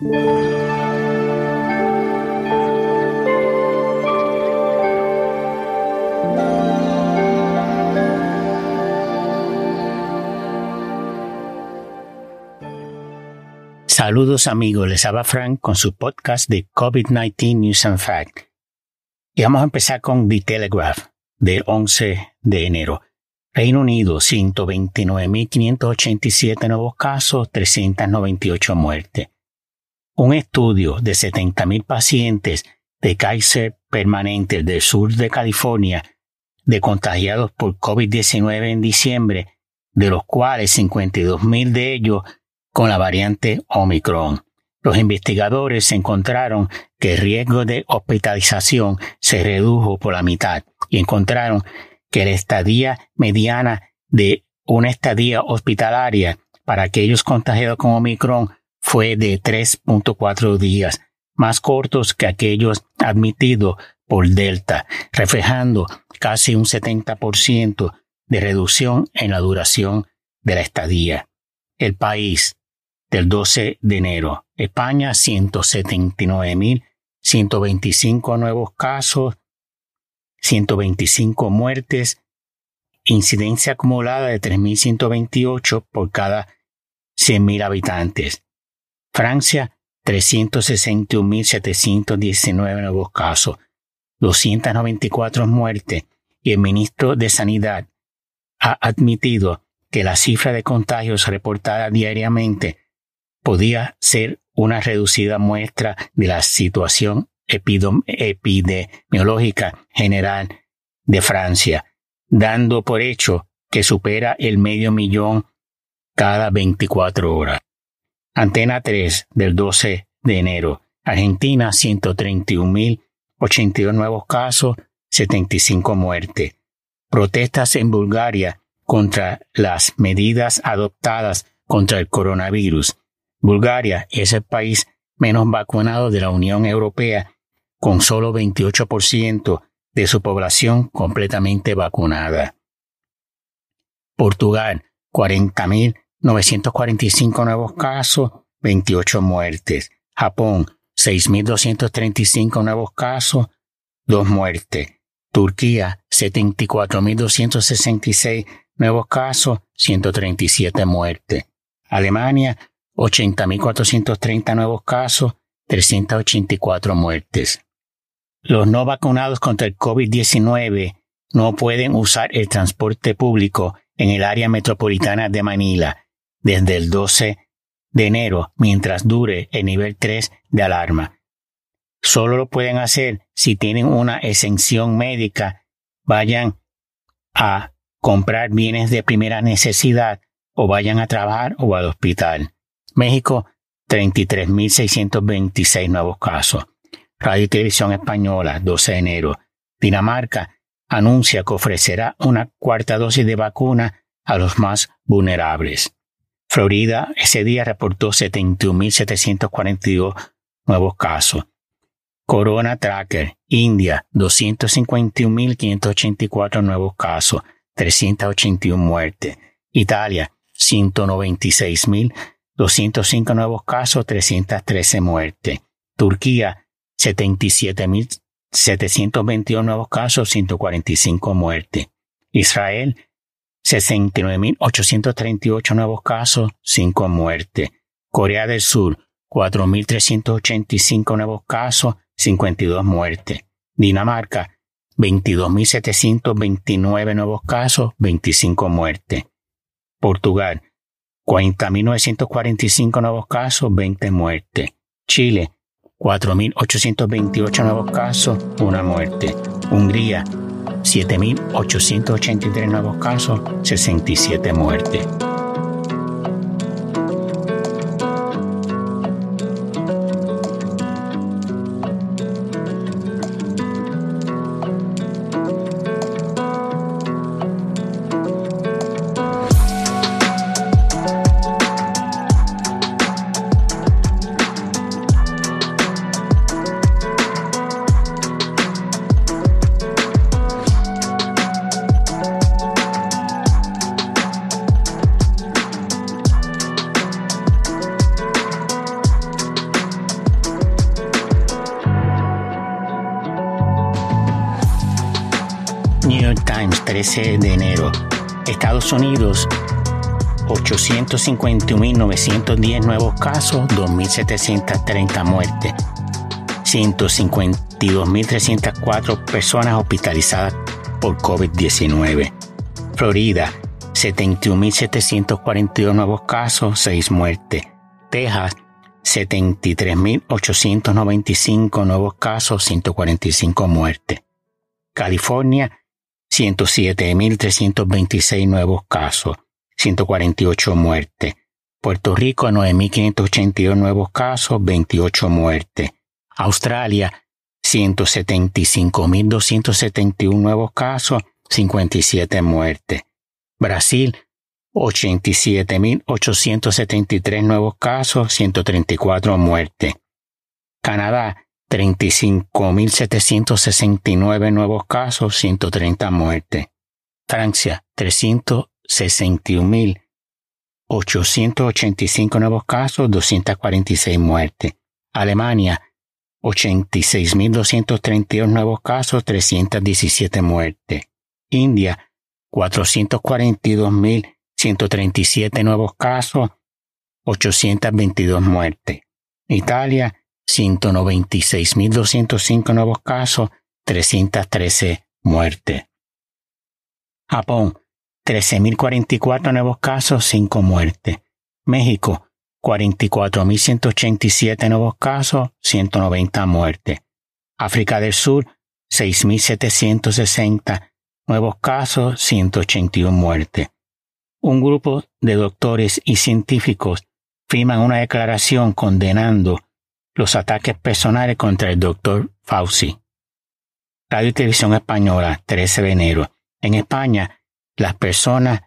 Saludos amigos, les habla Frank con su podcast de COVID-19 News and Fact. Y vamos a empezar con The Telegraph del 11 de enero. Reino Unido, 129.587 nuevos casos, 398 muertes. Un estudio de 70.000 pacientes de Kaiser permanente del sur de California de contagiados por COVID-19 en diciembre, de los cuales 52.000 de ellos con la variante Omicron. Los investigadores encontraron que el riesgo de hospitalización se redujo por la mitad y encontraron que la estadía mediana de una estadía hospitalaria para aquellos contagiados con Omicron fue de 3.4 días, más cortos que aquellos admitidos por Delta, reflejando casi un 70% de reducción en la duración de la estadía. El país, del 12 de enero. España, 179.125 nuevos casos, 125 muertes, incidencia acumulada de 3.128 por cada 100.000 habitantes. Francia, 361.719 nuevos casos, 294 muertes y el ministro de Sanidad ha admitido que la cifra de contagios reportada diariamente podía ser una reducida muestra de la situación epidemiológica general de Francia, dando por hecho que supera el medio millón cada 24 horas. Antena 3 del 12 de enero. Argentina 131.082 nuevos casos, 75 muertes. Protestas en Bulgaria contra las medidas adoptadas contra el coronavirus. Bulgaria es el país menos vacunado de la Unión Europea, con solo 28% de su población completamente vacunada. Portugal, 40.945 nuevos casos, 28 muertes. Japón, 6.235 nuevos casos, 2 muertes. Turquía, 74.266 nuevos casos, 137 muertes. Alemania, 80.430 nuevos casos, 384 muertes. Los no vacunados contra el COVID-19 no pueden usar el transporte público en el área metropolitana de Manila desde el 12 de enero mientras dure el nivel 3 de alarma. Solo lo pueden hacer si tienen una exención médica, vayan a comprar bienes de primera necesidad o vayan a trabajar o al hospital. México, 33.626 nuevos casos. Radio y Televisión Española, 12 de enero. Dinamarca anuncia que ofrecerá una cuarta dosis de vacuna a los más vulnerables. Florida ese día reportó 71.742 nuevos casos. Corona Tracker, India, 251.584 nuevos casos, 381 muertes. Italia, 196.000 205 nuevos casos, 313 muertes. Turquía, 77.721 nuevos casos, 145 muertes. Israel, 69.838 nuevos casos, 5 muertes. Corea del Sur, 4.385 nuevos casos, 52 muertes. Dinamarca, 22.729 nuevos casos, 25 muertes. Portugal, 40.945 nuevos casos, 20 muertes. Chile, 4.828 nuevos casos, una muerte. Hungría, 7.883 nuevos casos, 67 muertes. 13 de enero. Estados Unidos, 851.910 nuevos casos, 2.730 muertes. 152.304 personas hospitalizadas por COVID-19. Florida, 71.742 nuevos casos, 6 muertes. Texas, 73.895 nuevos casos, 145 muertes. California, 107.326 nuevos casos, 148 muertes. Puerto Rico, 9.582 nuevos casos, 28 muertes. Australia, 175.271 nuevos casos, 57 muertes. Brasil, 87.873 nuevos casos, 134 muertes. Canadá, 35.769 nuevos casos, 130 muertes. Francia, 361.885 nuevos casos, 246 muertes. Alemania, 86.232 nuevos casos, 317 muertes. India, 442.137 nuevos casos, 822 muertes. Italia, 196.205 nuevos casos, 313 muertes. Japón, 13.044 nuevos casos, 5 muertes. México, 44.187 nuevos casos, 190 muertes. África del Sur, 6.760 nuevos casos, 181 muertes. Un grupo de doctores y científicos firman una declaración condenando los ataques personales contra el doctor Fauci. Radio y Televisión Española, 13 de enero. En España, las personas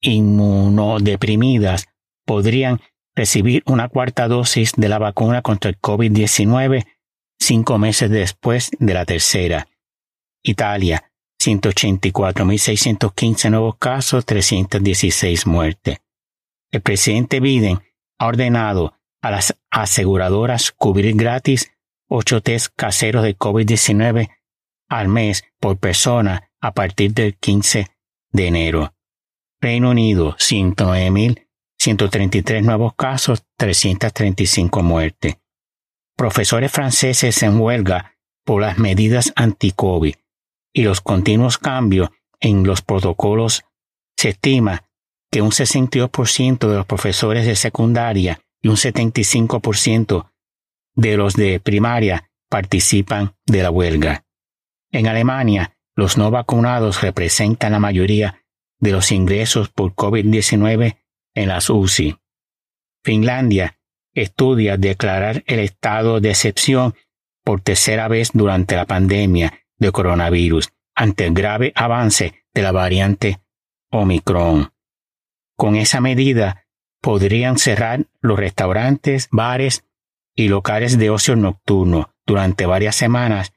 inmunodeprimidas podrían recibir una cuarta dosis de la vacuna contra el COVID-19 cinco meses después de la tercera. Italia, 184.615 nuevos casos, 316 muertes. El presidente Biden ha ordenado a las aseguradoras cubrir gratis ocho test caseros de COVID-19 al mes por persona a partir del 15 de enero. Reino Unido, 109.000 133 nuevos casos, 335 muertes. Profesores franceses en huelga por las medidas anti-COVID y los continuos cambios en los protocolos. Se estima que un 62% de los profesores de secundaria y un 75% de los de primaria participan de la huelga. En Alemania, los no vacunados representan la mayoría de los ingresos por COVID-19 en las UCI. Finlandia estudia declarar el estado de excepción por tercera vez durante la pandemia de coronavirus ante el grave avance de la variante Omicron. Con esa medida podrían cerrar los restaurantes, bares y locales de ocio nocturno durante varias semanas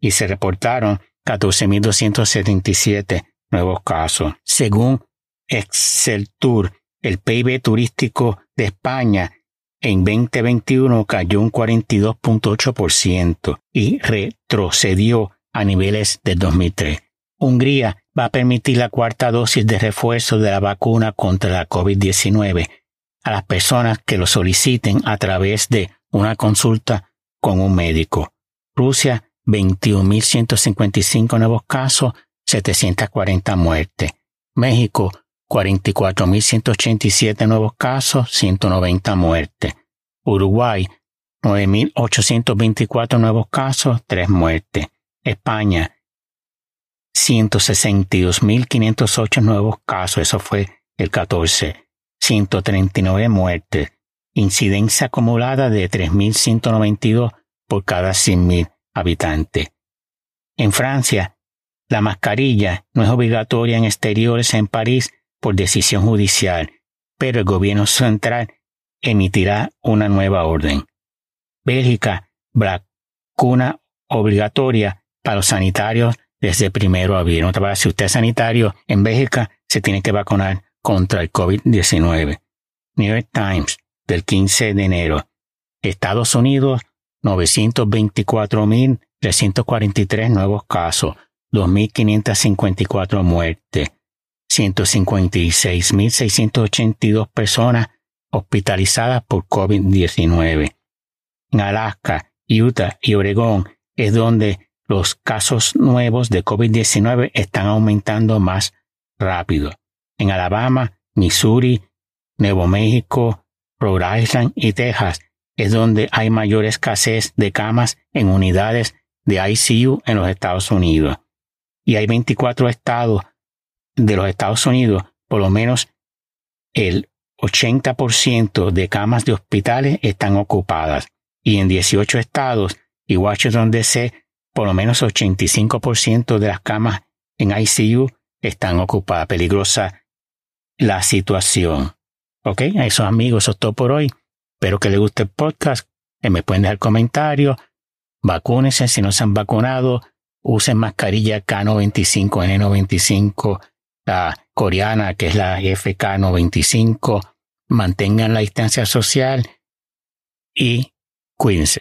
y se reportaron 14.277 nuevos casos. Según Exceltur, el PIB turístico de España en 2021 cayó un 42.8% y retrocedió a niveles del 2003. Hungría va a permitir la cuarta dosis de refuerzo de la vacuna contra la COVID-19 a las personas que lo soliciten a través de una consulta con un médico. Rusia, 21.155 nuevos casos, 740 muertes. México, 44.187 nuevos casos, 190 muertes. Uruguay, 9.824 nuevos casos, 3 muertes. España, 162.508 nuevos casos, eso fue el 14. 139 muertes. Incidencia acumulada de 3.192 por cada 100.000 habitantes. En Francia, la mascarilla no es obligatoria en exteriores en París por decisión judicial, pero el gobierno central emitirá una nueva orden. Bélgica, vacuna obligatoria para los sanitarios desde primero abril. Si usted es sanitario en Bélgica, se tiene que vacunar contra el COVID-19. New York Times, del 15 de enero. Estados Unidos, 924.343 nuevos casos, 2.554 muertes, 156.682 personas hospitalizadas por COVID-19. En Alaska, Utah y Oregón es donde los casos nuevos de COVID-19 están aumentando más rápido. En Alabama, Missouri, Nuevo México, Rhode Island y Texas es donde hay mayor escasez de camas en unidades de ICU en los Estados Unidos. Y hay 24 estados de los Estados Unidos, por lo menos el 80% de camas de hospitales están ocupadas. Y en 18 estados y Washington DC, por lo menos 85% de las camas en ICU están ocupadas. Peligrosa la situación. Ok, a esos amigos, eso es todo por hoy. Espero que les guste el podcast. Me pueden dejar comentarios. Vacúnense si no se han vacunado. Usen mascarilla K95, N95, la coreana que es la FK95. Mantengan la distancia social y cuídense.